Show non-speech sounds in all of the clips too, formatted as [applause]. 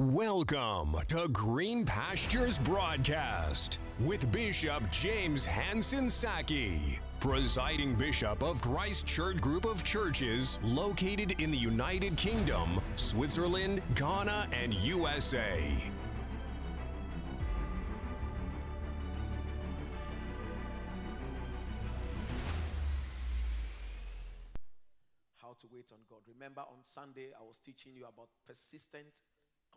Welcome to Green Pastures Broadcast with Bishop James Hanson Saki, presiding bishop of Christ Church Group of Churches located in the United Kingdom, Switzerland, Ghana, and USA. How to wait on God. Remember, on Sunday, I was teaching you about persistent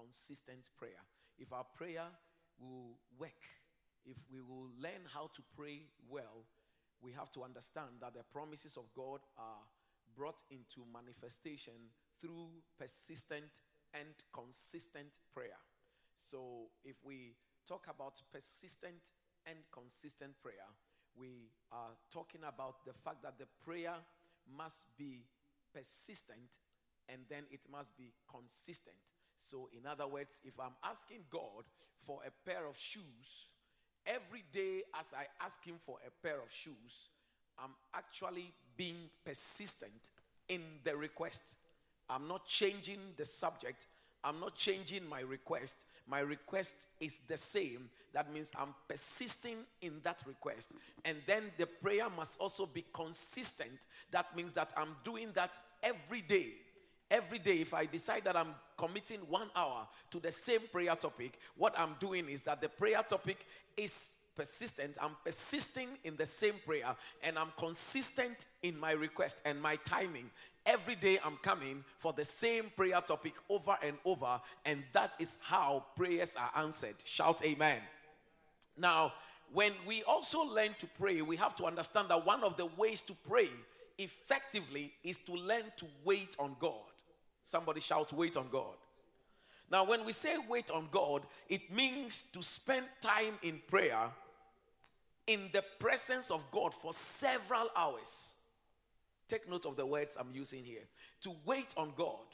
consistent prayer. If our prayer will work, if we will learn how to pray well, we have to understand that the promises of God are brought into manifestation through persistent and consistent prayer. So, if we talk about persistent and consistent prayer, we are talking about the fact that the prayer must be persistent and then it must be consistent. So, in other words, if I'm asking God for a pair of shoes, every day as I ask Him for a pair of shoes, I'm actually being persistent in the request. I'm not changing the subject, I'm not changing my request. My request is the same. That means I'm persisting in that request. And then the prayer must also be consistent. That means that I'm doing that every day every day, if I decide that I'm committing one hour to the same prayer topic, what I'm doing is that the prayer topic is persistent. I'm persisting in the same prayer and I'm consistent in my request and my timing. Every day I'm coming for the same prayer topic over and over, and that is how prayers are answered. Shout amen. Now, when we also learn to pray, we have to understand that one of the ways to pray effectively is to learn to wait on God. Somebody shout, wait on God. Now, when we say wait on God, it means to spend time in prayer in the presence of God for several hours. Take note of the words I'm using here. To wait on God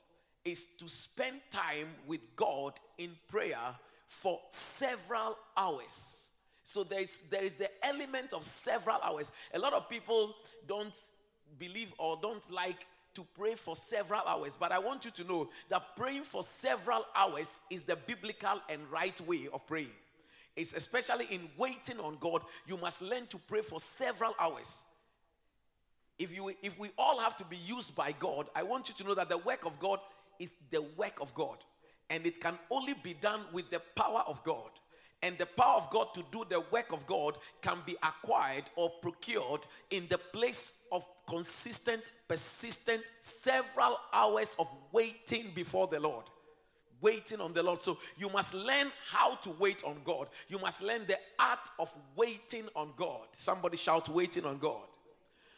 is to spend time with God in prayer for several hours. So there is, there is the element of several hours. A lot of people don't believe or don't like to pray for several hours, but I want you to know that praying for several hours is the biblical and right way of praying. It's especially in waiting on God, you must learn to pray for several hours. If, you, if we all have to be used by God, I want you to know that the work of God is the work of God. And it can only be done with the power of God. And the power of God to do the work of God can be acquired or procured in the place of consistent, persistent, several hours of waiting before the Lord. Waiting on the Lord. So you must learn how to wait on God. You must learn the art of waiting on God. Somebody shout, waiting on God.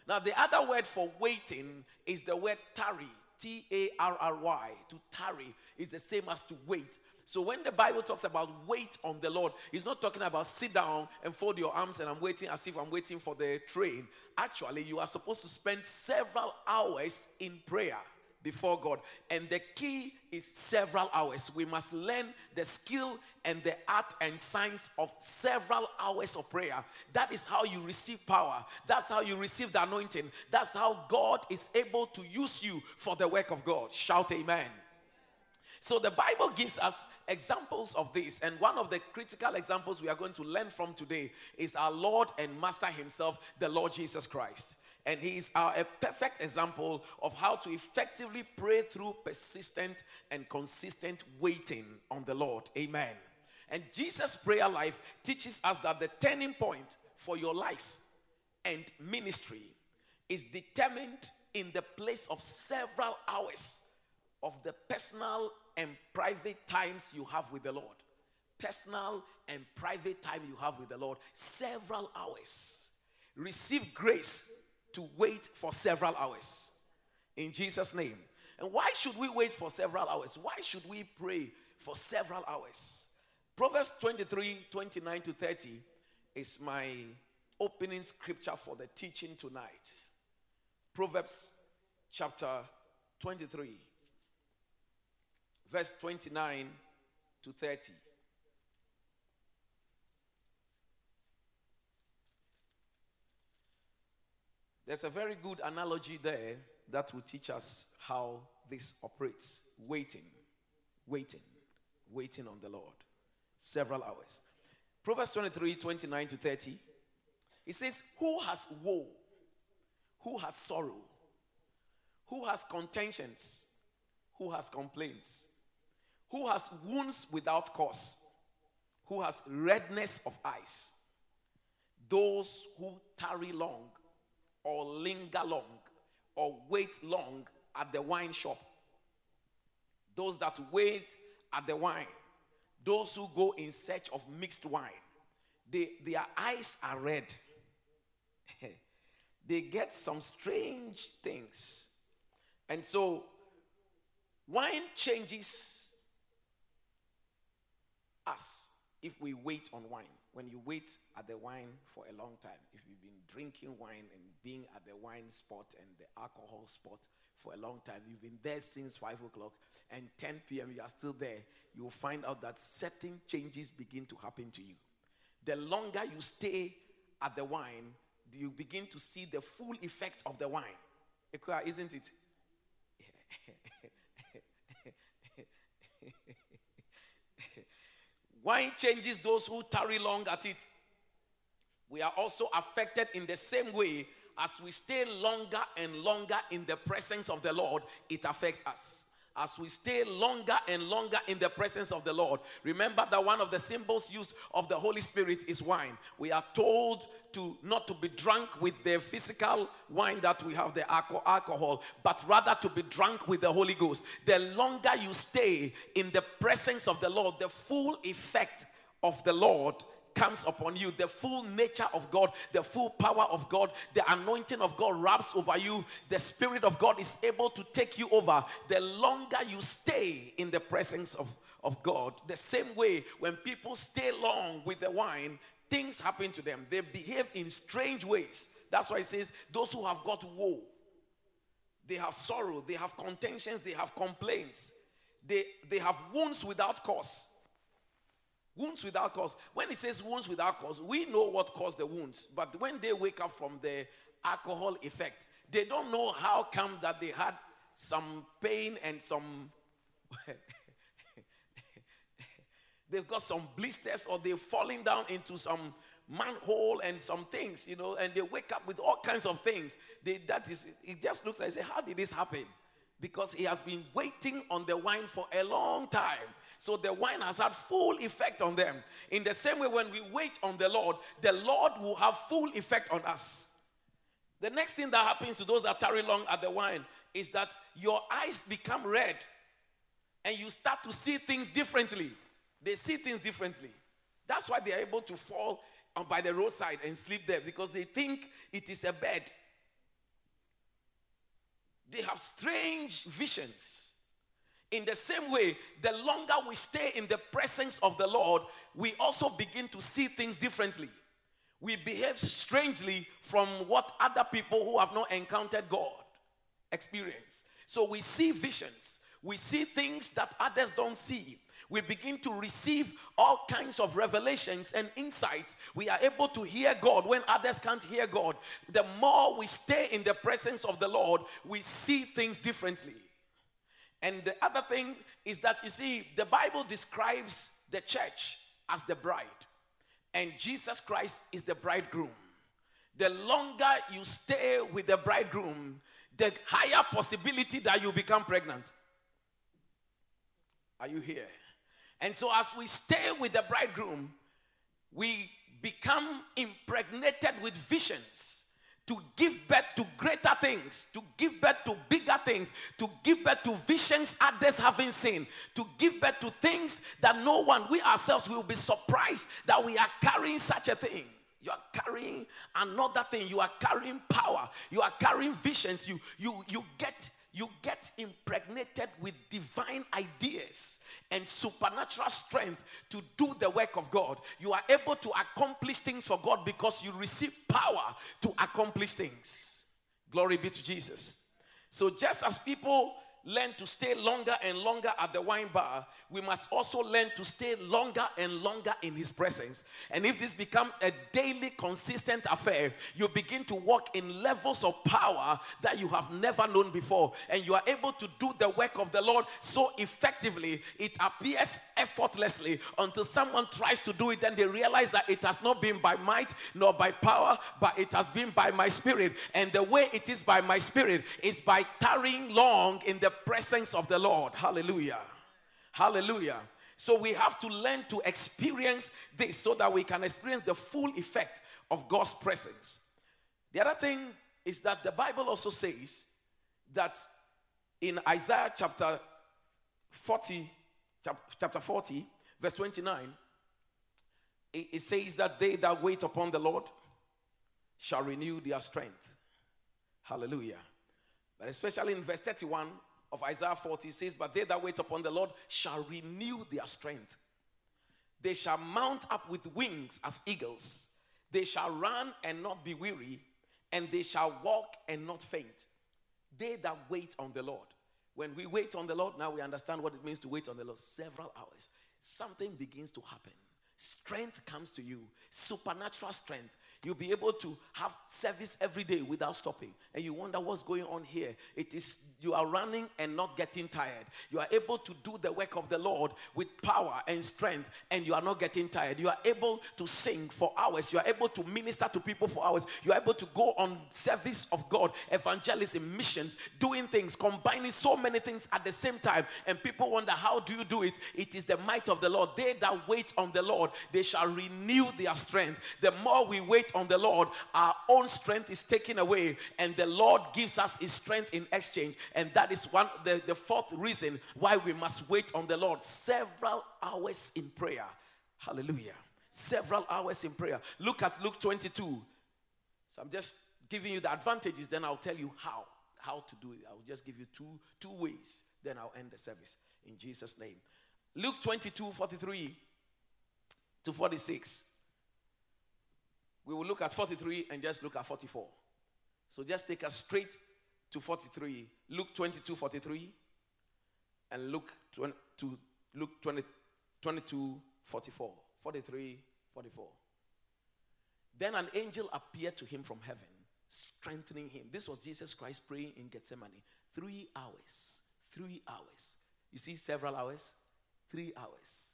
Now, the other word for waiting is the word tarry. T A R R Y. To tarry is the same as to wait. So when the Bible talks about wait on the Lord, it's not talking about sit down and fold your arms and I'm waiting as if I'm waiting for the train. Actually, you are supposed to spend several hours in prayer before God. And the key is several hours. We must learn the skill and the art and science of several hours of prayer. That is how you receive power. That's how you receive the anointing. That's how God is able to use you for the work of God. Shout amen. So the Bible gives us examples of this, and one of the critical examples we are going to learn from today is our Lord and Master Himself, the Lord Jesus Christ. And He is our, a perfect example of how to effectively pray through persistent and consistent waiting on the Lord. Amen. And Jesus' prayer life teaches us that the turning point for your life and ministry is determined in the place of several hours of the personal and private times you have with the Lord. Personal and private time you have with the Lord. Several hours. Receive grace to wait for several hours. In Jesus' name. And why should we wait for several hours? Why should we pray for several hours? Proverbs 23 29 to 30 is my opening scripture for the teaching tonight. Proverbs chapter 23 verse 29 to 30. There's a very good analogy there that will teach us how this operates waiting, waiting, waiting on the Lord. Several hours. Proverbs 23 29 to 30. It says, Who has woe? Who has sorrow? Who has contentions? Who has complaints? Who has wounds without cause? Who has redness of eyes? Those who tarry long, or linger long, or wait long at the wine shop. Those that wait at the wine. Those who go in search of mixed wine. They, their eyes are red. [laughs] they get some strange things. And so, wine changes us if we wait on wine. When you wait at the wine for a long time, if you've been drinking wine and being at the wine spot and the alcohol spot for a long time, you've been there since 5 o'clock and 10 p.m., you are still there, you will find out that certain changes begin to happen to you. The longer you stay at the wine, you begin to see the full effect of the wine. Isn't it? [laughs] Wine changes those who tarry long at it. We are also affected in the same way as we stay longer and longer in the presence of the Lord, it affects us as we stay longer and longer in the presence of the Lord. Remember that one of the symbols used of the Holy Spirit is wine. We are told to not to be drunk with the physical wine that we have, the alcohol, but rather to be drunk with the Holy Ghost. The longer you stay in the presence of the Lord, the full effect of the Lord comes upon you, the full nature of God, the full power of God, the anointing of God wraps over you, the Spirit of God is able to take you over. The longer you stay in the presence of, of God, the same way when people stay long with the wine, things happen to them. They behave in strange ways. That's why it says, Those who have got woe, they have sorrow, they have contentions, they have complaints, they, they have wounds without cause. Wounds without cause. When it says wounds without cause, we know what caused the wounds. But when they wake up from the alcohol effect, they don't know how come that they had some pain and some [laughs] they've got some blisters or they're falling down into some manhole and some things, you know, and they wake up with all kinds of things. They, that is, it just looks like, say, how did this happen? Because he has been waiting on the wine for a long time. So the wine has had full effect on them. In the same way, when we wait on the Lord, the Lord will have full effect on us. The next thing that happens to those that tarry long at the wine is that your eyes become red and you start to see things differently. They see things differently. That's why they are able to fall by the roadside and sleep there because they think it is a bed. They have strange visions. In the same way, the longer we stay in the presence of the Lord, we also begin to see things differently. We behave strangely from what other people who have not encountered God experience. So we see visions, we see things that others don't see. We begin to receive all kinds of revelations and insights. We are able to hear God when others can't hear God. The more we stay in the presence of the Lord, we see things differently. And the other thing is that you see, the Bible describes the church as the bride, and Jesus Christ is the bridegroom. The longer you stay with the bridegroom, the higher possibility that you become pregnant. Are you here? And so, as we stay with the bridegroom, we become impregnated with visions to give birth to greater things, to give birth to bigger things, to give birth to visions others haven't seen, to give birth to things that no one, we ourselves, will be surprised that we are carrying such a thing. You are carrying another thing. You are carrying power. You are carrying visions. You, you, you get you get impregnated with divine ideas and supernatural strength to do the work of God. You are able to accomplish things for God because you receive power to accomplish things. Glory be to Jesus. So, just as people learn to stay longer and longer at the wine bar, we must also learn to stay longer and longer in His presence. And if this becomes a daily, consistent affair, you begin to walk in levels of power that you have never known before. And you are able to do the work of the Lord so effectively, it appears effortlessly until someone tries to do it, then they realize that it has not been by might nor by power, but it has been by my spirit. And the way it is by my spirit is by tarrying long in the presence of the Lord. Hallelujah. Hallelujah. So we have to learn to experience this so that we can experience the full effect of God's presence. The other thing is that the Bible also says that in Isaiah chapter 40, chapter 40, verse 29, it says that they that wait upon the Lord shall renew their strength. Hallelujah. But especially in verse 31, of Isaiah 40 it says, But they that wait upon the Lord shall renew their strength. They shall mount up with wings as eagles. They shall run and not be weary, and they shall walk and not faint. They that wait on the Lord. When we wait on the Lord, now we understand what it means to wait on the Lord several hours. Something begins to happen. Strength comes to you, supernatural strength. You'll be able to have service every day without stopping. And you wonder what's going on here. It is you are running and not getting tired. You are able to do the work of the Lord with power and strength, and you are not getting tired. You are able to sing for hours. You are able to minister to people for hours. You are able to go on service of God, evangelism, missions, doing things, combining so many things at the same time. And people wonder, how do you do it? It is the might of the Lord. They that wait on the Lord, they shall renew their strength. The more we wait on the Lord, our own strength is taken away, and the Lord gives us his strength in exchange. And that is one the, the fourth reason why we must wait on the Lord. Several hours in prayer. Hallelujah. Several hours in prayer. Look at Luke 22. So I'm just giving you the advantages, then I'll tell you how. How to do it. I'll just give you two, two ways. Then I'll end the service. In Jesus' name. Luke 22, 43 to 46. We will look at 43 and just look at 44. So just take us straight to 43, Luke 22, 43, and Luke 20, to Luke 20, 22, 44, 43, 44. Then an angel appeared to him from heaven, strengthening him. This was Jesus Christ praying in Gethsemane. Three hours. Three hours. You see, several hours? Three hours.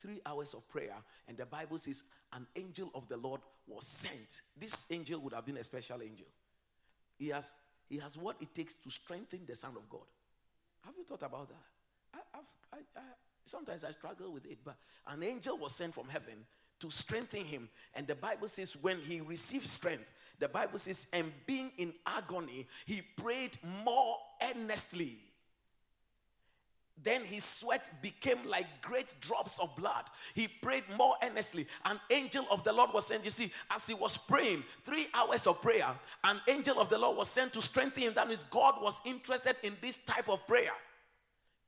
Three hours of prayer. And the Bible says an angel of the Lord was sent. This angel would have been a special angel. He has he has what it takes to strengthen the Son of God. Have you thought about that? I, I, I, sometimes I struggle with it, but an angel was sent from heaven to strengthen him. And the Bible says, when he received strength, the Bible says, and being in agony, he prayed more earnestly. Then his sweat became like great drops of blood. He prayed more earnestly. An angel of the Lord was sent. You see, as he was praying, three hours of prayer, an angel of the Lord was sent to strengthen him. That means God was interested in this type of prayer.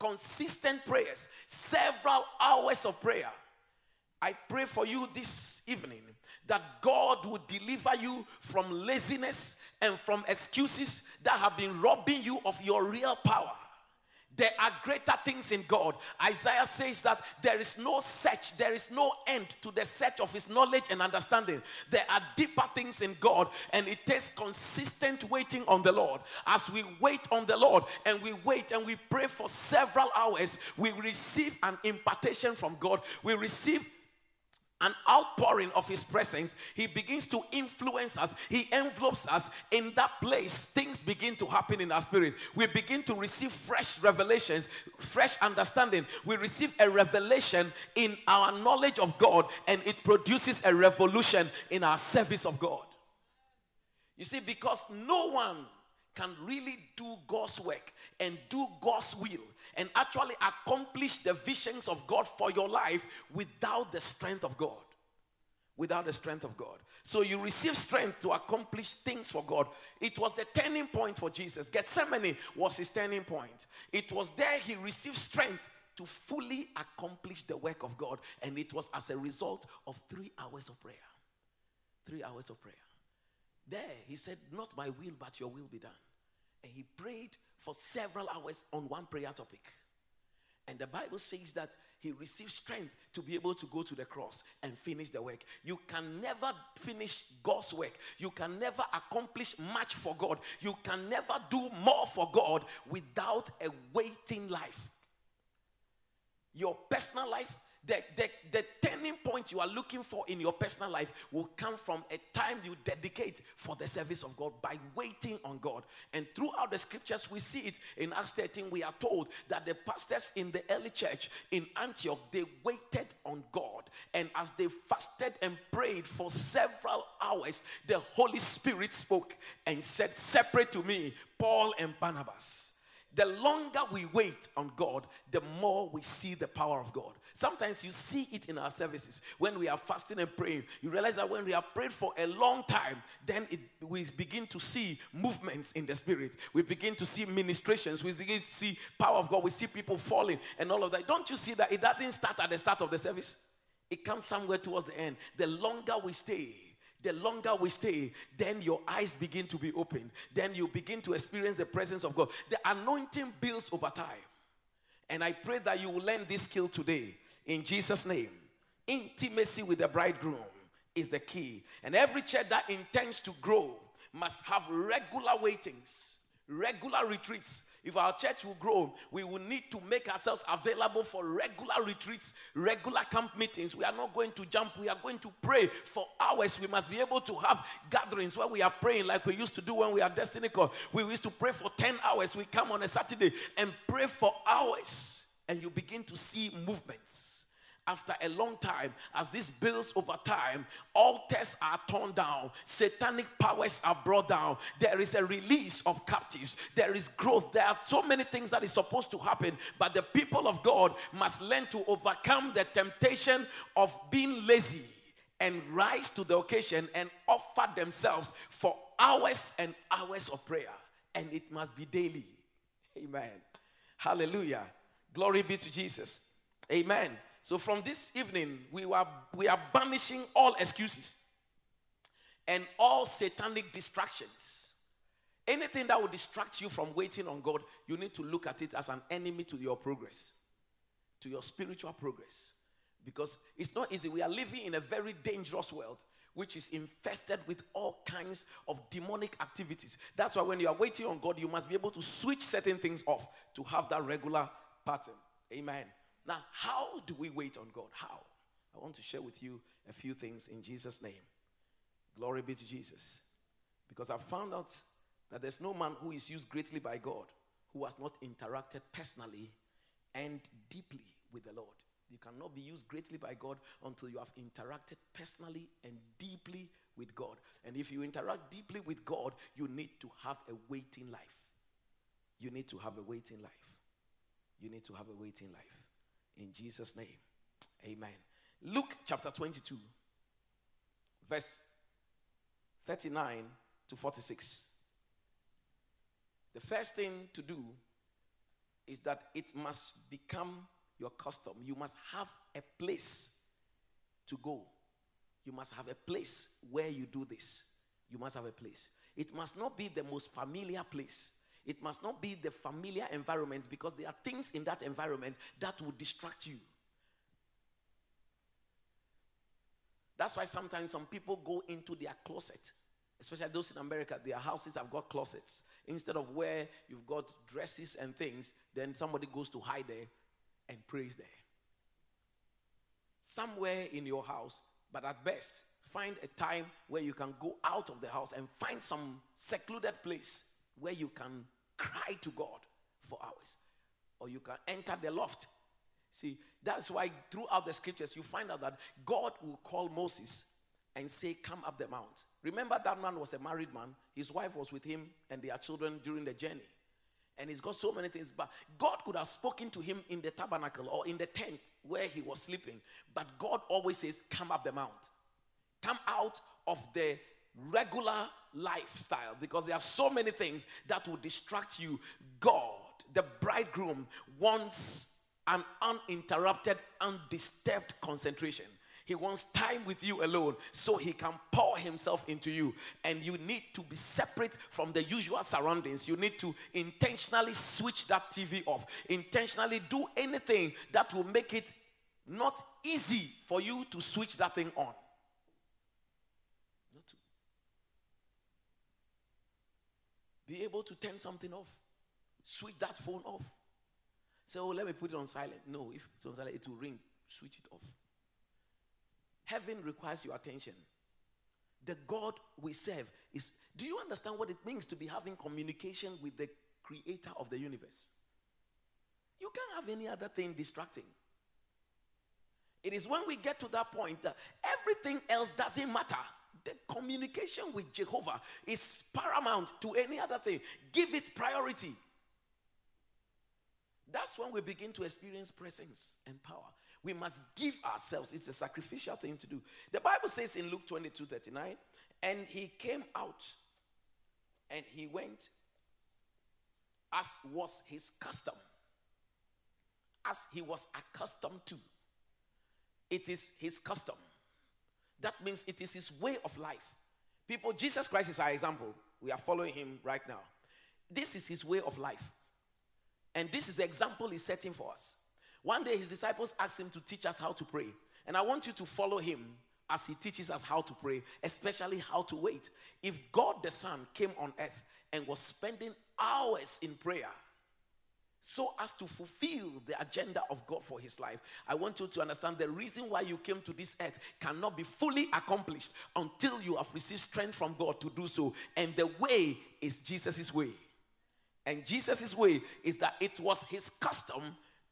Consistent prayers, several hours of prayer. I pray for you this evening that God would deliver you from laziness and from excuses that have been robbing you of your real power. There are greater things in God. Isaiah says that there is no search, there is no end to the search of his knowledge and understanding. There are deeper things in God, and it takes consistent waiting on the Lord. As we wait on the Lord and we wait and we pray for several hours, we receive an impartation from God. We receive an outpouring of his presence, he begins to influence us. He envelopes us in that place. Things begin to happen in our spirit. We begin to receive fresh revelations, fresh understanding. We receive a revelation in our knowledge of God, and it produces a revolution in our service of God. You see, because no one can really do God's work and do God's will and actually accomplish the visions of God for your life without the strength of God. Without the strength of God. So you receive strength to accomplish things for God. It was the turning point for Jesus. Gethsemane was his turning point. It was there he received strength to fully accomplish the work of God. And it was as a result of three hours of prayer. Three hours of prayer. There, he said, Not my will, but your will be done. And he prayed for several hours on one prayer topic. And the Bible says that he received strength to be able to go to the cross and finish the work. You can never finish God's work. You can never accomplish much for God. You can never do more for God without a waiting life. Your personal life the, the, the turning point you are looking for in your personal life will come from a time you dedicate for the service of God by waiting on God. And throughout the scriptures, we see it in Acts 13. We are told that the pastors in the early church in Antioch they waited on God, and as they fasted and prayed for several hours, the Holy Spirit spoke and said, Separate to me Paul and Barnabas. The longer we wait on God, the more we see the power of God. Sometimes you see it in our services when we are fasting and praying. You realize that when we have prayed for a long time, then it, we begin to see movements in the spirit. We begin to see ministrations. We begin to see power of God. We see people falling and all of that. Don't you see that it doesn't start at the start of the service? It comes somewhere towards the end. The longer we stay, the longer we stay, then your eyes begin to be open. Then you begin to experience the presence of God. The anointing builds over time. And I pray that you will learn this skill today in Jesus' name. Intimacy with the bridegroom is the key. And every church that intends to grow must have regular waitings, regular retreats. If our church will grow, we will need to make ourselves available for regular retreats, regular camp meetings. We are not going to jump, we are going to pray for hours. We must be able to have gatherings where we are praying like we used to do when we are Destiny Call. We used to pray for 10 hours. We come on a Saturday and pray for hours, and you begin to see movements after a long time, as this builds over time, altars are torn down, satanic powers are brought down. There is a release of captives, there is growth. There are so many things that is supposed to happen, but the people of God must learn to overcome the temptation of being lazy and rise to the occasion and offer themselves for hours and hours of prayer. And it must be daily. Amen. Hallelujah. Glory be to Jesus. Amen. So from this evening, we, were, we are banishing all excuses and all satanic distractions. Anything that will distract you from waiting on God, you need to look at it as an enemy to your progress, to your spiritual progress. Because it's not easy. We are living in a very dangerous world which is infested with all kinds of demonic activities. That's why when you are waiting on God, you must be able to switch certain things off to have that regular pattern. Amen. Now, how do we wait on God? How? I want to share with you a few things in Jesus' name. Glory be to Jesus. Because I found out that there's no man who is used greatly by God who has not interacted personally and deeply with the Lord. You cannot be used greatly by God until you have interacted personally and deeply with God. And if you interact deeply with God, you need to have a waiting life. You need to have a waiting life. You need to have a waiting life. In Jesus' name. Amen. Luke chapter 22, verse 39 to 46. The first thing to do is that it must become your custom. You must have a place to go. You must have a place where you do this. You must have a place. It must not be the most familiar place. It must not be the familiar environment because there are things in that environment that will distract you. That's why sometimes some people go into their closet, especially those in America. Their houses have got closets. Instead of where you've got dresses and things, then somebody goes to hide there and prays there. Somewhere in your house, but at best, find a time where you can go out of the house and find some secluded place where you can cry to God for hours. Or you can enter the loft. See, that's why throughout the scriptures you find out that God will call Moses and say, Come up the mount. Remember, that man was a married man. His wife was with him and their children during the journey. And he's got so many things. But God could have spoken to him in the tabernacle or in the tent where he was sleeping. But God always says, Come up the mount. Come out of the regular lifestyle because there are so many things that will distract you. God, the bridegroom, wants an uninterrupted, undisturbed concentration. He wants time with you alone so he can pour himself into you. And you need to be separate from the usual surroundings. You need to intentionally switch that TV off, intentionally do anything that will make it not easy for you to switch that thing on. Not to. Be able to turn something off, switch that phone off. Say, oh, let me put it on silent. No, if it's on silent, it will ring. Switch it off. Heaven requires your attention. The God we serve is. Do you understand what it means to be having communication with the creator of the universe? You can't have any other thing distracting. It is when we get to that point that everything else doesn't matter. The communication with Jehovah is paramount to any other thing. Give it priority. That's when we begin to experience presence and power. We must give ourselves. It's a sacrificial thing to do. The Bible says in Luke 22 39, and he came out and he went as was his custom, as he was accustomed to. It is his custom. That means it is his way of life. People, Jesus Christ is our example. We are following him right now. This is his way of life. And this is the example he's setting for us. One day his disciples asked him to teach us how to pray. And I want you to follow him as he teaches us how to pray, especially how to wait. If God the Son came on earth and was spending hours in prayer, so as to fulfill the agenda of God for his life. I want you to understand the reason why you came to this earth cannot be fully accomplished until you have received strength from God to do so. And the way is Jesus' way. And Jesus' way is that it was his custom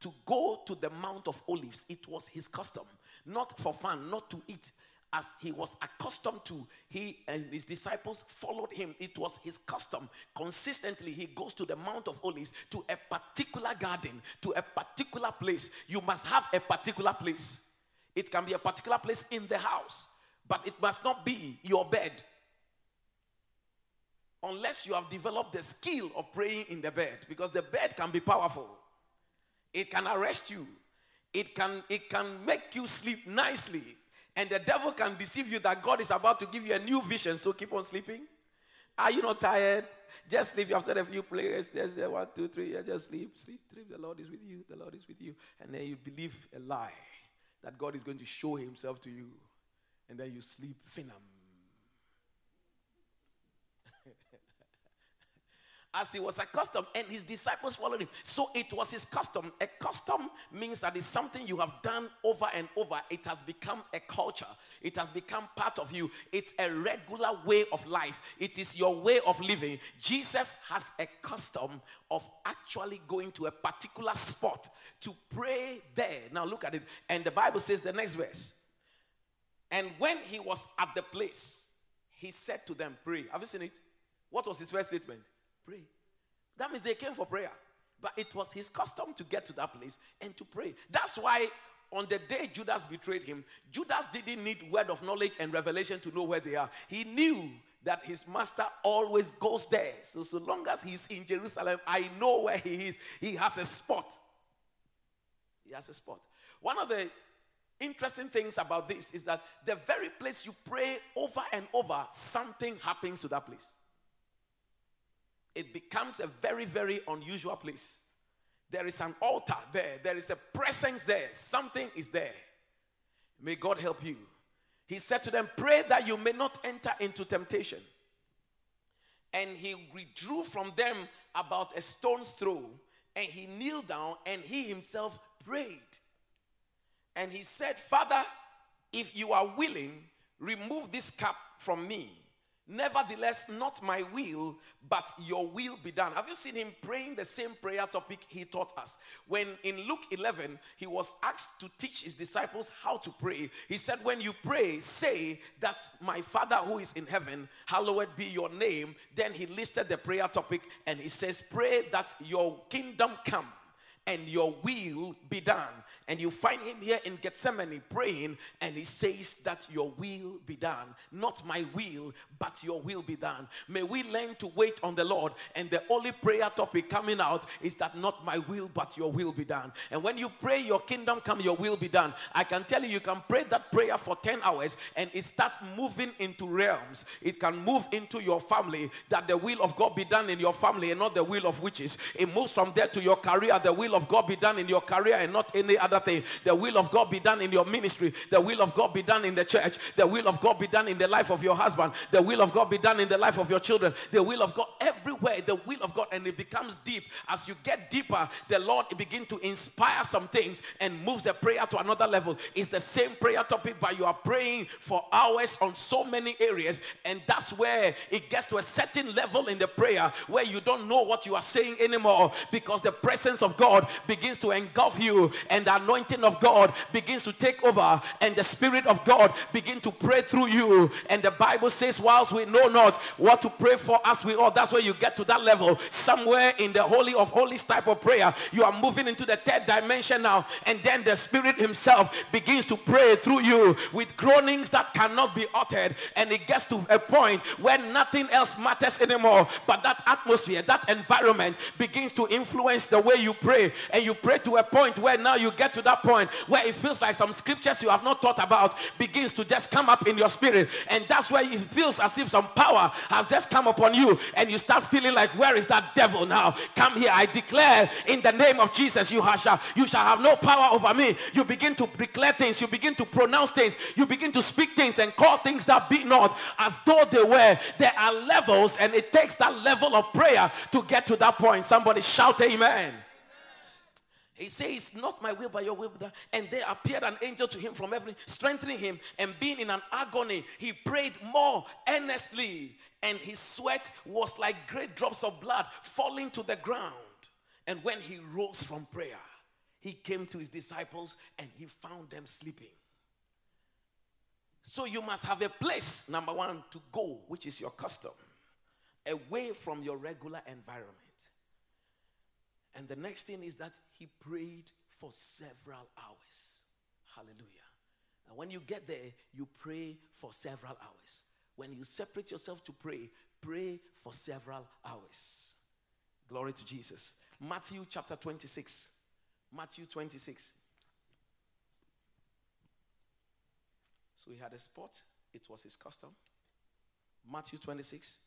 to go to the Mount of Olives. It was his custom, not for fun, not to eat, as he was accustomed to. He and his disciples followed him. It was his custom. Consistently, he goes to the Mount of Olives, to a particular garden, to a particular place. You must have a particular place. It can be a particular place in the house, but it must not be your bed unless you have developed the skill of praying in the bed because the bed can be powerful it can arrest you it can it can make you sleep nicely and the devil can deceive you that god is about to give you a new vision so keep on sleeping are you not tired just sleep. You have said a few prayers. There's one, two, three. Yeah, just sleep, sleep, sleep. The Lord is with you. The Lord is with you. And then you believe a lie that God is going to show Himself to you. And then you sleep finam. As he was accustomed, and his disciples followed him. So it was his custom. A custom means that it's something you have done over and over. It has become a culture, it has become part of you. It's a regular way of life, it is your way of living. Jesus has a custom of actually going to a particular spot to pray there. Now look at it. And the Bible says the next verse. And when he was at the place, he said to them, Pray. Have you seen it? What was his first statement? Pray. That means they came for prayer. But it was his custom to get to that place and to pray. That's why on the day Judas betrayed him, Judas didn't need word of knowledge and revelation to know where they are. He knew that his master always goes there. So, so long as he's in Jerusalem, I know where he is. He has a spot. He has a spot. One of the interesting things about this is that the very place you pray over and over, something happens to that place it becomes a very, very unusual place. There is an altar there, there is a presence there, something is there. May God help you. He said to them, Pray that you may not enter into temptation. And he withdrew from them about a stone's throw, and he kneeled down and he himself prayed. And he said, Father, if you are willing, remove this cup from me. Nevertheless, not my will, but your will be done. Have you seen him praying the same prayer topic he taught us? When in Luke 11, he was asked to teach his disciples how to pray. He said, When you pray, say that my Father who is in heaven, hallowed be your name. Then he listed the prayer topic and he says, Pray that your kingdom come and your will be done. And you find him here in Gethsemane praying, and he says that your will be done. Not my will, but your will be done. May we learn to wait on the Lord. And the only prayer topic coming out is that not my will, but your will be done. And when you pray, your kingdom come, your will be done. I can tell you, you can pray that prayer for 10 hours, and it starts moving into realms. It can move into your family, that the will of God be done in your family and not the will of witches. It moves from there to your career, the will of God be done in your career and not any other thing. The will of God be done in your ministry. The will of God be done in the church. The will of God be done in the life of your husband. The will of God be done in the life of your children. The will of God everywhere. The will of God, and it becomes deep. As you get deeper, the Lord begin to inspire some things and moves the prayer to another level. It's the same prayer topic, but you are praying for hours on so many areas, and that's where it gets to a certain level in the prayer where you don't know what you are saying anymore because the presence of God begins to engulf you, and the anointing of God begins to take over, and the Spirit of God begin to pray through you. And the Bible says, whilst we know not what to pray for us, we all that's where you get to that level. Somewhere in the holy of holies type of prayer, you are moving into the third dimension now, and then the Spirit Himself begins to pray through you with groanings that cannot be uttered, and it gets to a point where nothing else matters anymore, but that atmosphere, that environment begins to influence the way you pray, and you pray to a point where now you get to that point where it feels like some scriptures you have not thought about begins to just come up in your spirit, and that's where it feels as if some power has just come upon you, and you start feeling like, where is that devil now? Come here, I declare in the name of Jesus, you shall you shall have no power over me. You begin to declare things, you begin to pronounce things, you begin to speak things and call things that be not as though they were. There are levels, and it takes that level of prayer to get to that point. Somebody shout, Amen. He says, Not my will, but your will. And there appeared an angel to him from heaven, strengthening him, and being in an agony, he prayed more earnestly, and his sweat was like great drops of blood falling to the ground. And when he rose from prayer, he came to his disciples and he found them sleeping. So you must have a place, number one, to go, which is your custom, away from your regular environment. And the next thing is that he prayed for several hours. Hallelujah. And when you get there, you pray for several hours. When you separate yourself to pray, pray for several hours. Glory to Jesus. Matthew chapter 26. Matthew 26. So he had a spot, it was his custom. Matthew 26,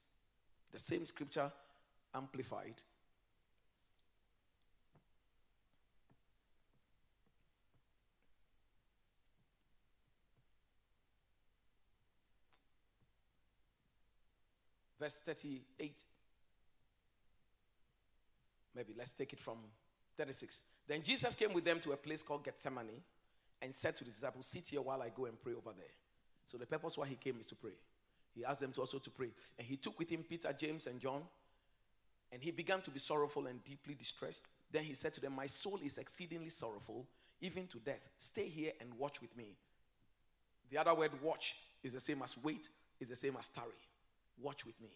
the same scripture amplified. Verse 38. Maybe let's take it from 36. Then Jesus came with them to a place called Gethsemane and said to the disciples, Sit here while I go and pray over there. So the purpose why he came is to pray. He asked them to also to pray. And he took with him Peter, James, and John. And he began to be sorrowful and deeply distressed. Then he said to them, My soul is exceedingly sorrowful, even to death. Stay here and watch with me. The other word watch is the same as wait, is the same as tarry. Watch with me.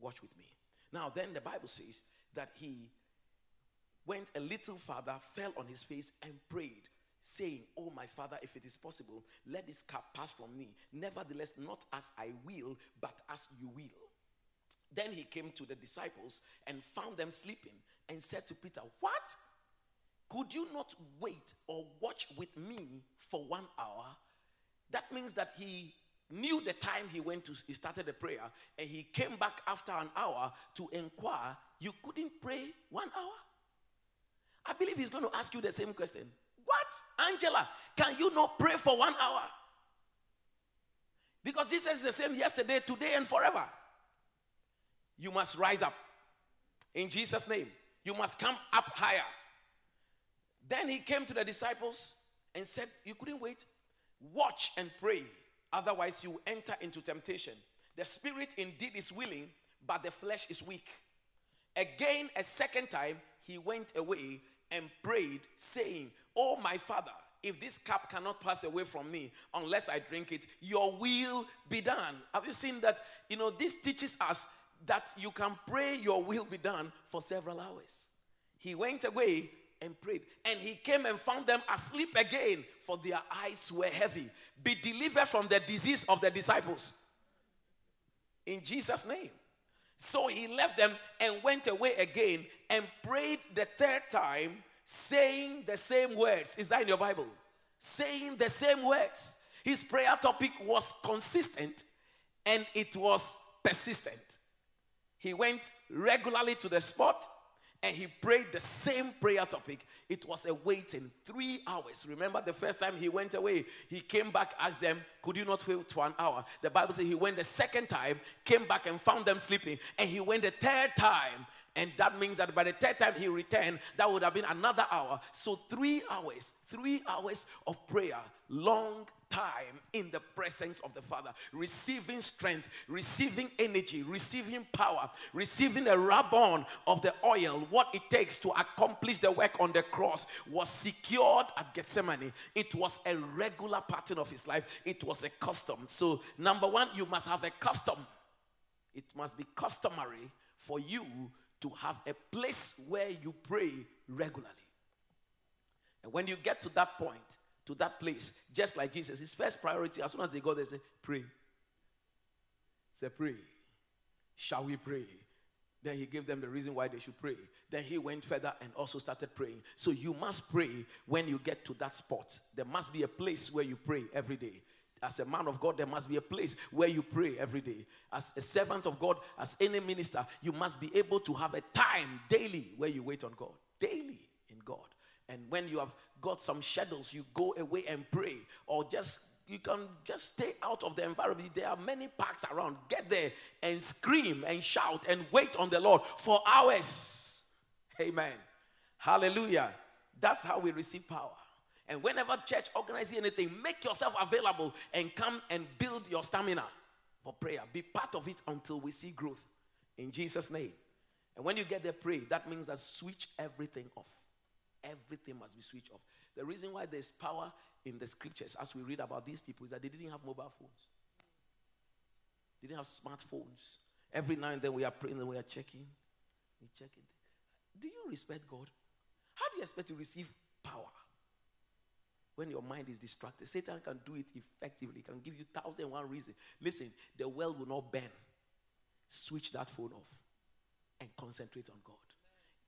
Watch with me. Now, then the Bible says that he went a little farther, fell on his face, and prayed, saying, Oh, my father, if it is possible, let this cup pass from me. Nevertheless, not as I will, but as you will. Then he came to the disciples and found them sleeping and said to Peter, What? Could you not wait or watch with me for one hour? That means that he knew the time he went to, he started the prayer, and he came back after an hour to inquire, You couldn't pray one hour? I believe he's going to ask you the same question. What? Angela, can you not pray for one hour? Because Jesus is the same yesterday, today, and forever. You must rise up in Jesus' name. You must come up higher. Then he came to the disciples and said, You couldn't wait. Watch and pray, otherwise, you enter into temptation. The spirit indeed is willing, but the flesh is weak. Again, a second time, he went away and prayed, saying, Oh, my father, if this cup cannot pass away from me unless I drink it, your will be done. Have you seen that? You know, this teaches us that you can pray your will be done for several hours. He went away and prayed. And he came and found them asleep again, for their eyes were heavy. Be delivered from the disease of the disciples. In Jesus' name. So he left them and went away again and prayed the third time, saying the same words. Is that in your Bible? Saying the same words. His prayer topic was consistent and it was persistent. He went regularly to the spot and he prayed the same prayer topic. It was a waiting three hours. Remember the first time he went away, he came back, asked them, Could you not wait for an hour? The Bible says he went the second time, came back and found them sleeping, and he went the third time. And that means that by the third time he returned, that would have been another hour. So, three hours, three hours of prayer, long time in the presence of the Father, receiving strength, receiving energy, receiving power, receiving a rub on of the oil, what it takes to accomplish the work on the cross was secured at Gethsemane. It was a regular pattern of his life, it was a custom. So, number one, you must have a custom. It must be customary for you to have a place where you pray regularly. And when you get to that point, to that place, just like Jesus. His first priority, as soon as they go they say, pray. Say, pray. Shall we pray? Then he gave them the reason why they should pray. Then he went further and also started praying. So you must pray when you get to that spot. There must be a place where you pray every day. As a man of God, there must be a place where you pray every day. As a servant of God, as any minister, you must be able to have a time daily where you wait on God. Daily in God. And when you have got some shadows, you go away and pray. Or just you can just stay out of the environment. There are many parks around. Get there and scream and shout and wait on the Lord for hours. Amen. Hallelujah. That's how we receive power. And whenever church organizes anything, make yourself available and come and build your stamina for prayer. Be part of it until we see growth. In Jesus' name. And when you get there, pray. That means that switch everything off. Everything must be switched off. The reason why there's power in the scriptures, as we read about these people, is that they didn't have mobile phones. They didn't have smartphones. Every now and then we are praying and we are checking. We checking. Do you respect God? How do you expect to receive power? When your mind is distracted, Satan can do it effectively. He can give you thousand one reasons. Listen, the world will not burn. Switch that phone off and concentrate on God.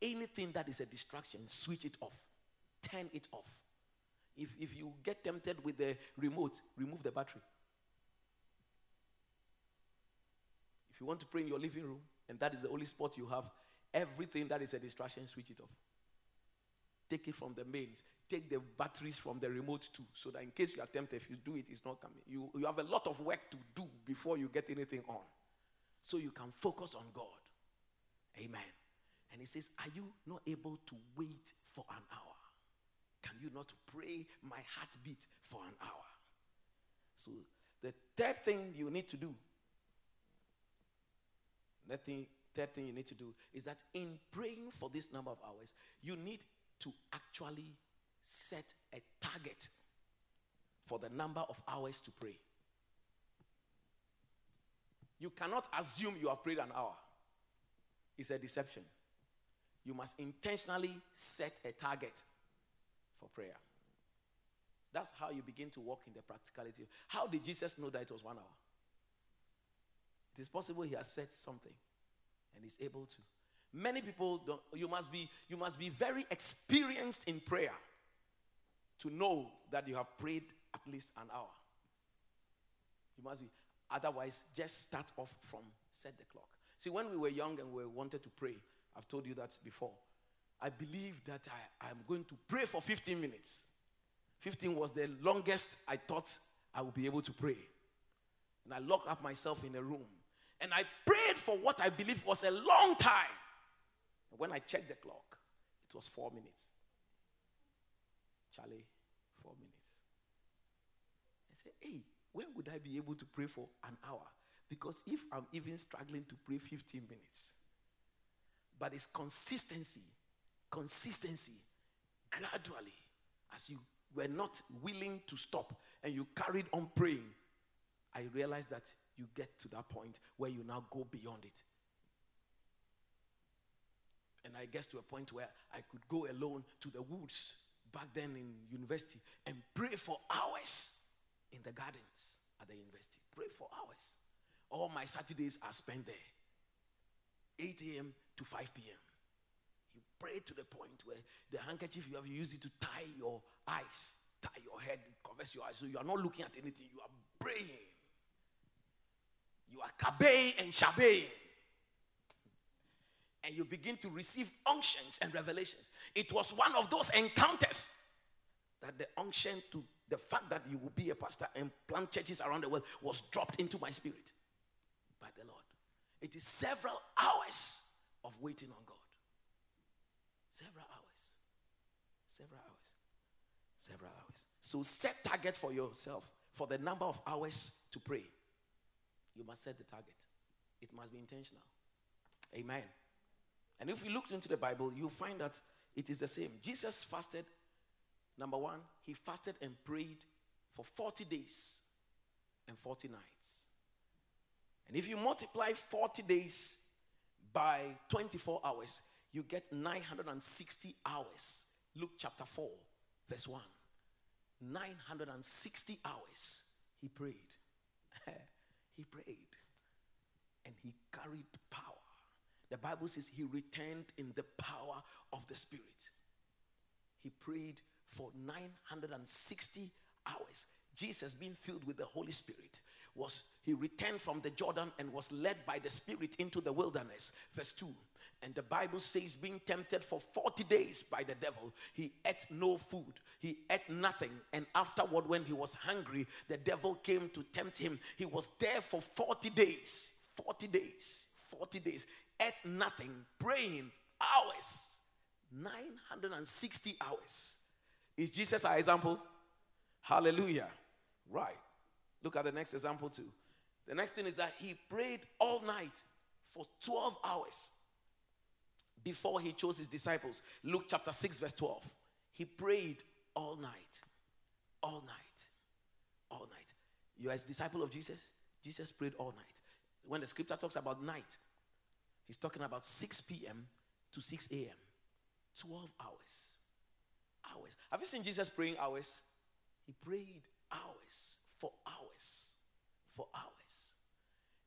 Anything that is a distraction, switch it off. Turn it off. If, if you get tempted with the remote, remove the battery. If you want to pray in your living room, and that is the only spot you have, everything that is a distraction, switch it off. Take it from the mains. Take the batteries from the remote too, so that in case you attempt, if you do it, it's not coming. You, you have a lot of work to do before you get anything on. So you can focus on God. Amen. And he says, Are you not able to wait for an hour? Can you not pray my heartbeat for an hour? So, the third thing you need to do, the thing, third thing you need to do is that in praying for this number of hours, you need to actually set a target for the number of hours to pray. You cannot assume you have prayed an hour. It's a deception you must intentionally set a target for prayer. That's how you begin to walk in the practicality. How did Jesus know that it was one hour? It is possible he has said something and is able to. Many people don't, you must be you must be very experienced in prayer to know that you have prayed at least an hour. You must be otherwise just start off from set the clock. See when we were young and we wanted to pray, I've told you that before. I believe that I, am going to pray for 15 minutes. 15 was the longest I thought I would be able to pray. And I locked up myself in a room. And I prayed for what I believe was a long time. When I checked the clock, it was four minutes. Charlie, four minutes. I said, hey, when would I be able to pray for an hour? Because if I'm even struggling to pray 15 minutes, but it's consistency, consistency, gradually, as you were not willing to stop and you carried on praying, I realized that you get to that point where you now go beyond it. And I guess to a point where I could go alone to the woods back then in university and pray for hours in the gardens at the university. Pray for hours. All my Saturdays are spent there. 8 a.m. to 5 p.m. You pray to the point where the handkerchief you have used it to tie your eyes, tie your head, covers your eyes. So you are not looking at anything, you are praying. You are kabe and shabe. And you begin to receive unctions and revelations. It was one of those encounters that the unction to the fact that you will be a pastor and plant churches around the world was dropped into my spirit by the Lord. It is several hours of waiting on God. Several hours. Several hours. Several hours. So set target for yourself for the number of hours to pray. You must set the target. It must be intentional. Amen. And if we look into the Bible, you'll find that it is the same. Jesus fasted, number one, he fasted and prayed for 40 days and 40 nights. And if you multiply 40 days by 24 hours, you get 960 hours. Luke chapter 4, verse 1. 960 hours he prayed. [laughs] he prayed. And he carried power. The Bible says he returned in the power of the Spirit. He prayed for 960 hours. Jesus, being filled with the Holy Spirit, was he returned from the Jordan and was led by the Spirit into the wilderness. Verse 2. And the Bible says, being tempted for 40 days by the devil, he ate no food, he ate nothing. And afterward, when he was hungry, the devil came to tempt him. He was there for 40 days. 40 days. 40 days. Ate nothing, praying hours. 960 hours. Is Jesus our example? Hallelujah. Right. Look at the next example, too. The next thing is that he prayed all night for 12 hours before he chose his disciples. Luke chapter 6, verse 12. He prayed all night. All night. All night. You are a disciple of Jesus? Jesus prayed all night. When the scripture talks about night, he's talking about 6 p.m. to 6 a.m. 12 hours. Hours. Have you seen Jesus praying hours? He prayed hours for hours. For hours.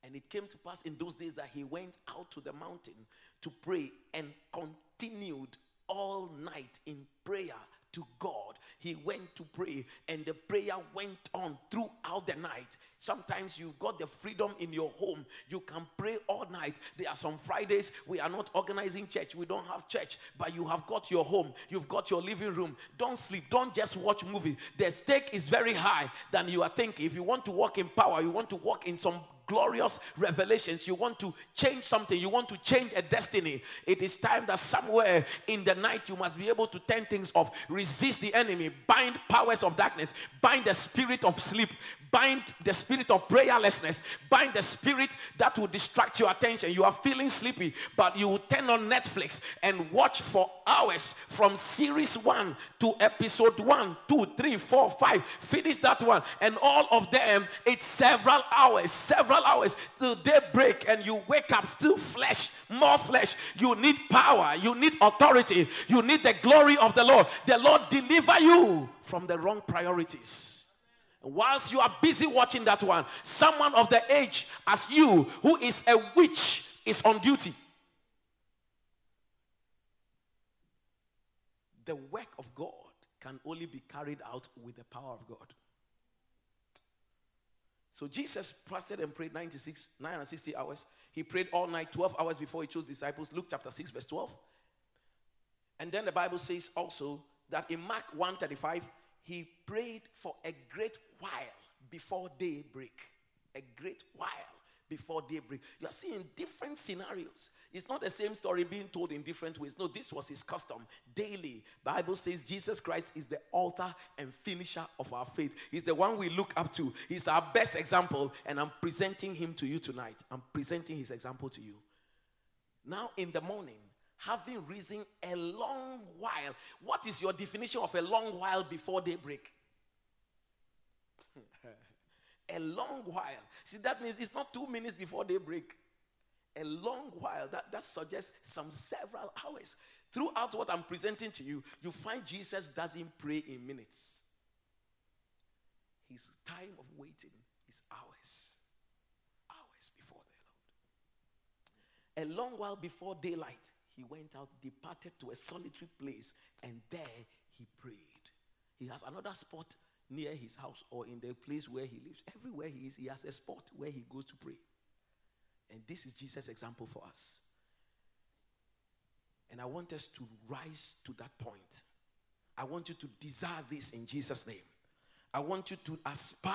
And it came to pass in those days that he went out to the mountain to pray and continued all night in prayer to God. He went to pray, and the prayer went on throughout the night. Sometimes you've got the freedom in your home. You can pray all night. There are some Fridays we are not organizing church. We don't have church, but you have got your home. You've got your living room. Don't sleep. Don't just watch movie. The stake is very high than you are thinking. If you want to walk in power, you want to walk in some glorious revelations, you want to change something, you want to change a destiny, it is time that somewhere in the night you must be able to turn things off, resist the enemy, bind powers of darkness, bind the spirit of sleep, bind the spirit of prayerlessness, bind the spirit that will distract your attention. You are feeling sleepy, but you will turn on Netflix and watch for hours from series one to episode one, two, three, four, five. Finish that one, and all of them, it's several hours, several hours till daybreak, and you wake up still flesh, more flesh. You need power, you need authority, you need the glory of the Lord. The Lord deliver you from the wrong priorities. Whilst you are busy watching that one, someone of the age as you, who is a witch, is on duty. The work of God can only be carried out with the power of God. So Jesus fasted and prayed 96, 960 hours. He prayed all night, 12 hours before he chose disciples. Luke chapter 6, verse 12. And then the Bible says also that in Mark 135, he prayed for a great while before daybreak. A great while before daybreak. You are seeing different scenarios. It's not the same story being told in different ways. No, this was his custom daily. Bible says Jesus Christ is the author and finisher of our faith. He's the one we look up to. He's our best example, and I'm presenting him to you tonight. I'm presenting his example to you. Now in the morning, having risen a long while. What is your definition of a long while before daybreak? A long while. See, that means it's not two minutes before daybreak. A long while. That, that suggests some several hours. Throughout what I'm presenting to you, you find Jesus doesn't pray in minutes. His time of waiting is hours. Hours before the Lord. A long while before daylight, he went out, departed to a solitary place, and there he prayed. He has another spot near his house or in the place where he lives. Everywhere he is, he has a spot where he goes to pray. And this is Jesus' example for us. And I want us to rise to that point. I want you to desire this in Jesus' name. I want you to aspire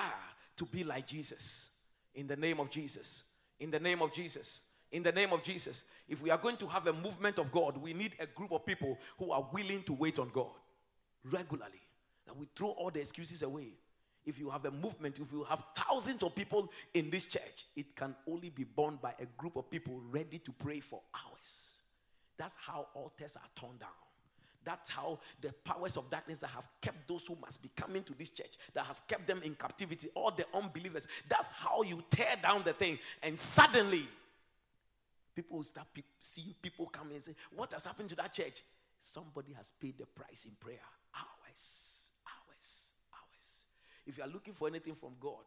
to be like Jesus. In the name of Jesus. In the name of Jesus. In the name of Jesus. If we are going to have a movement of God, we need a group of people who are willing to wait on God regularly. We throw all the excuses away. If you have a movement, if you have thousands of people in this church, it can only be born by a group of people ready to pray for hours. That's how altars are torn down. That's how the powers of darkness that have kept those who must be coming to this church, that has kept them in captivity, all the unbelievers. That's how you tear down the thing. And suddenly, people start pe- seeing people come and say, What has happened to that church? Somebody has paid the price in prayer. Hours. If you are looking for anything from God,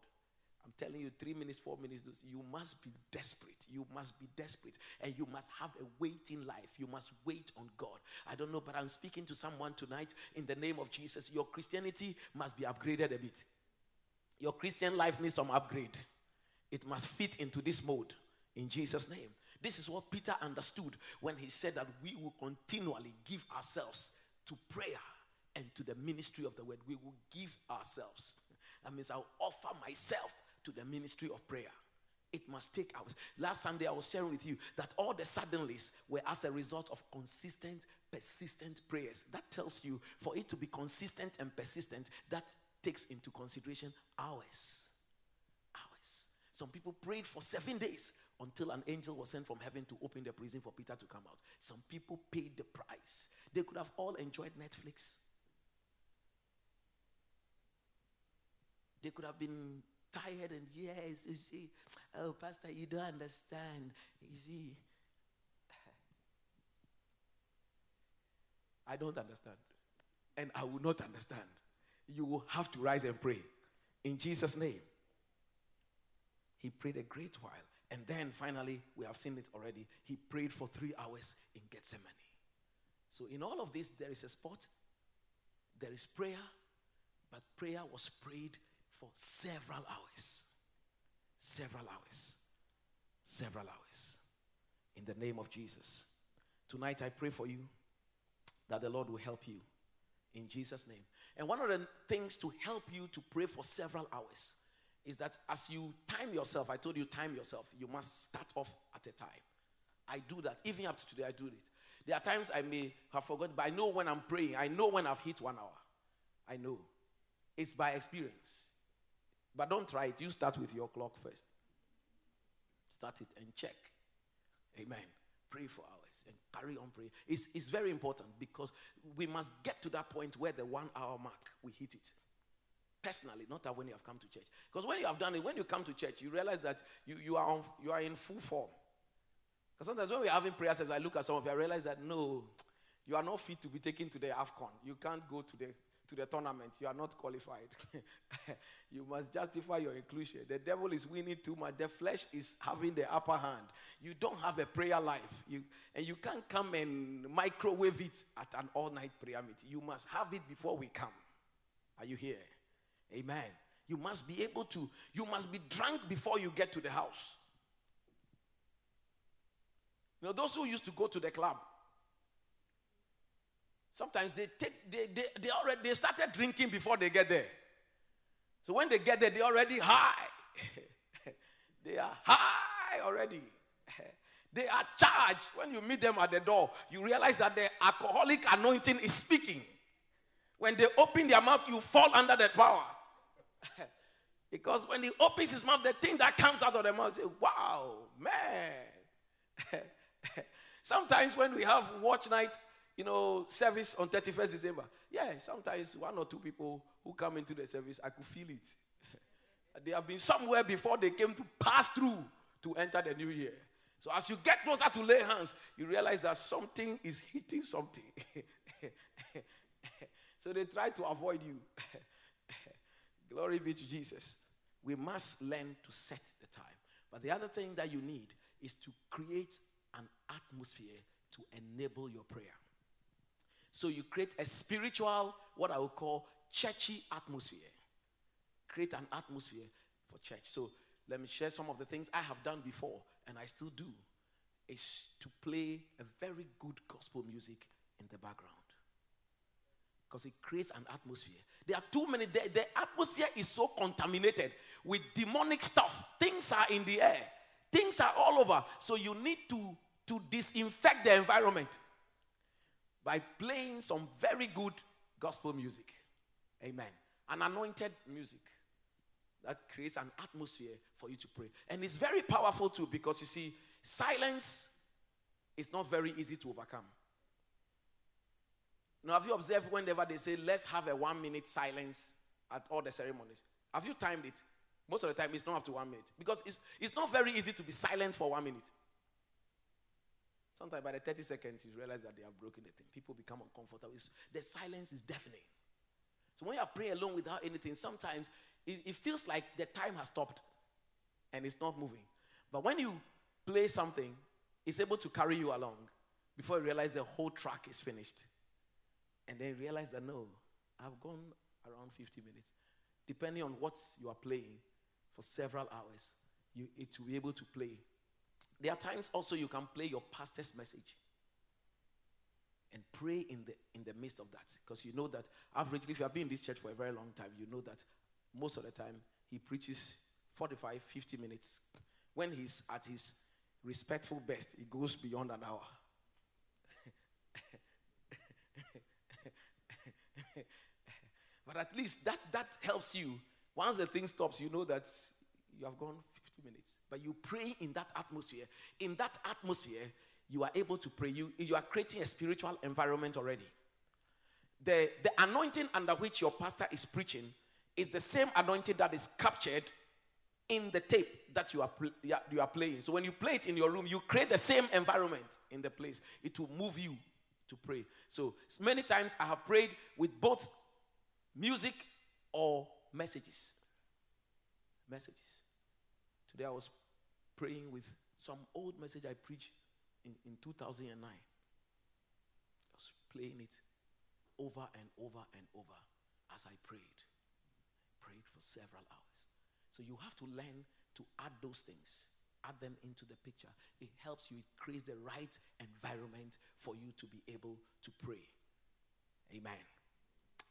I'm telling you, three minutes, four minutes, you must be desperate. You must be desperate. And you must have a waiting life. You must wait on God. I don't know, but I'm speaking to someone tonight in the name of Jesus. Your Christianity must be upgraded a bit. Your Christian life needs some upgrade. It must fit into this mode in Jesus' name. This is what Peter understood when he said that we will continually give ourselves to prayer and to the ministry of the word. We will give ourselves. That means I'll offer myself to the ministry of prayer. It must take hours. Last Sunday, I was sharing with you that all the suddenlies were as a result of consistent, persistent prayers. That tells you for it to be consistent and persistent, that takes into consideration hours. Hours. Some people prayed for seven days until an angel was sent from heaven to open the prison for Peter to come out. Some people paid the price. They could have all enjoyed Netflix. They could have been tired and yes, you see, oh, Pastor, you don't understand. You see, I don't understand. And I will not understand. You will have to rise and pray. In Jesus' name. He prayed a great while. And then finally, we have seen it already. He prayed for three hours in Gethsemane. So, in all of this, there is a spot, there is prayer, but prayer was prayed for several hours. Several hours. Several hours. In the name of Jesus. Tonight, I pray for you that the Lord will help you. In Jesus' name. And one of the things to help you to pray for several hours is that as you time yourself, I told you time yourself, you must start off at a time. I do that. Even up to today, I do it. There are times I may have forgotten, but I know when I'm praying. I know when I've hit one hour. I know. It's by experience. But don't try it. You start with your clock first. Start it and check. Amen. Pray for hours and carry on praying. It's, it's very important because we must get to that point where the one hour mark, we hit it. Personally, not that when you have come to church. Because when you have done it, when you come to church, you realize that you, you, are, on, you are in full form. Because sometimes when we're having prayer sessions, I look at some of you, I realize that no, you are not fit to be taken to the AFCON. You can't go to the to the tournament, you are not qualified. [laughs] you must justify your inclusion. The devil is winning too much. The flesh is having the upper hand. You don't have a prayer life. You, and you can't come and microwave it at an all night prayer meeting. You must have it before we come. Are you here? Amen. You must be able to, you must be drunk before you get to the house. You know, those who used to go to the club, Sometimes they take they, they, they already they started drinking before they get there. So when they get there, they're already high. [laughs] they are high already. [laughs] they are charged. When you meet them at the door, you realize that the alcoholic anointing is speaking. When they open their mouth, you fall under that power. [laughs] because when he opens his mouth, the thing that comes out of the mouth, say, wow, man. Sometimes when we have watch night, you know, service on 31st December. Yeah, sometimes one or two people who come into the service, I could feel it. [laughs] they have been somewhere before they came to pass through to enter the new year. So as you get closer to lay hands, you realize that something is hitting something. [laughs] so they try to avoid you. [laughs] Glory be to Jesus. We must learn to set the time. But the other thing that you need is to create an atmosphere to enable your prayer. So you create a spiritual, what I would call churchy atmosphere. Create an atmosphere for church. So let me share some of the things I have done before and I still do is to play a very good gospel music in the background because it creates an atmosphere. There are too many, the, the, atmosphere is so contaminated with demonic stuff. Things are in the air, things are all over. So you need to, to disinfect the environment by playing some very good gospel music. Amen. An anointed music that creates an atmosphere for you to pray. And it's very powerful too because you see, silence is not very easy to overcome. Now, have you observed whenever they say, let's have a one minute silence at all the ceremonies? Have you timed it? Most of the time, it's not up to one minute because it's, it's not very easy to be silent for one minute. Sometimes by the 30 seconds, you realize that they have broken the thing. People become uncomfortable. It's, the silence is deafening. So when you are praying alone without anything, sometimes it, it feels like the time has stopped and it's not moving. But when you play something, it's able to carry you along before you realize the whole track is finished. And then realize that no, I've gone around 50 minutes. Depending on what you are playing for several hours, you, it will be able to play. There are times also you can play your pastor's message and pray in the in the midst of that. Because you know that averagely if you have been in this church for a very long time you know that most of the time he preaches 45 50 minutes. When he's at his respectful best he goes beyond an hour. [laughs] But at least that, that helps you. Once the thing stops, you know that you have gone 50 minutes. But you pray in that atmosphere. In that atmosphere, you are able to pray. You, you are creating a spiritual environment already. The, the anointing under which your pastor is preaching is the same anointing that is captured in the tape that you are, you are playing. So when you play it in your room, you create the same environment in the place. It will move you to pray. So many times I have prayed with both music or messages. Messages. Today I was praying with some old message I preached in, in 2009. I was playing it over and over and over as I prayed. Prayed for several hours. So you have to learn to add those things, add them into the picture. It helps you, it creates the right environment for you to be able to pray. Amen.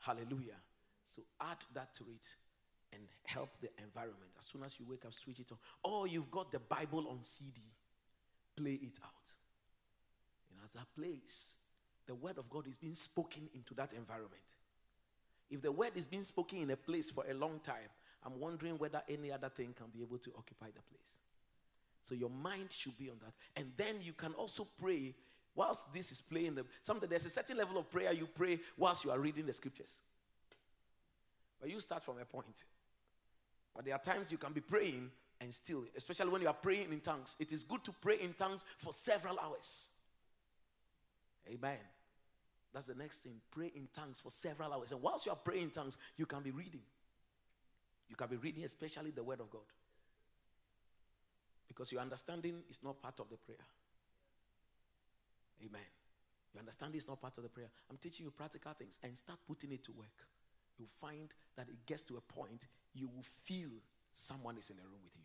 Hallelujah. So add that to it and help the environment. As soon as you wake up, switch it on. Oh, you've got the Bible on CD, play it out. And as that plays, the word of God is being spoken into that environment. If the word is being spoken in a place for a long time, I'm wondering whether any other thing can be able to occupy the place. So your mind should be on that. And then you can also pray whilst this is playing. The, something, there's a certain level of prayer you pray whilst you are reading the scriptures. But you start from a point. But there are times you can be praying and still, especially when you are praying in tongues, it is good to pray in tongues for several hours. Amen. That's the next thing. Pray in tongues for several hours. And whilst you are praying in tongues, you can be reading. You can be reading, especially the Word of God. Because your understanding is not part of the prayer. Amen. Your understanding is not part of the prayer. I'm teaching you practical things and start putting it to work you find that it gets to a point you will feel someone is in the room with you.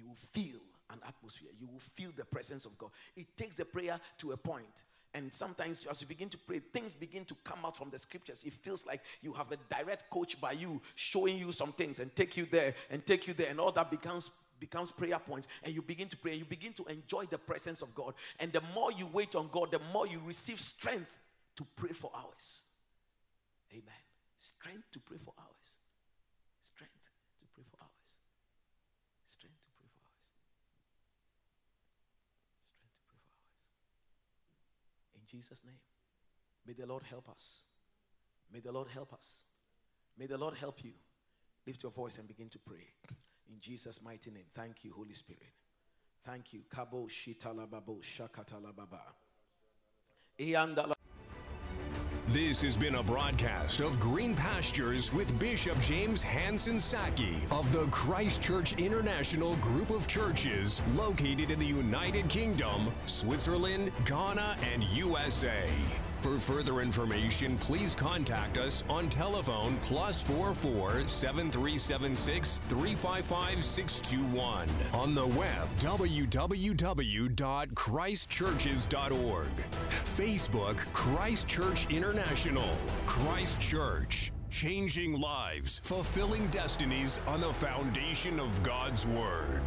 You will feel an atmosphere. You will feel the presence of God. It takes the prayer to a point. And sometimes, as you begin to pray, things begin to come out from the scriptures. It feels like you have a direct coach by you, showing you some things and take you there and take you there, and all that becomes becomes prayer points and you begin to pray and you begin to enjoy the presence of god and the more you wait on god the more you receive strength to pray for hours amen Strength to pray for hours. Strength to pray for hours. Strength to pray for hours. Strength to pray for hours. In Jesus' name. May the Lord help us. May the Lord help us. May the Lord help you. Lift your voice and begin to pray. In Jesus' mighty name. Thank you, Holy Spirit. Thank you. Kabo shitalababo shakatalababa. Iyandala- This has been a broadcast of Green Pastures with Bishop James Hansen Saki of the Christ Church International Group of Churches located in the United Kingdom, Switzerland, Ghana, and USA. For further information, please contact us on telephone plus 44 7376 355 621. On the web, www.christchurches.org. Facebook, Christ Church International. Christ Church. Changing lives, fulfilling destinies on the foundation of God's Word.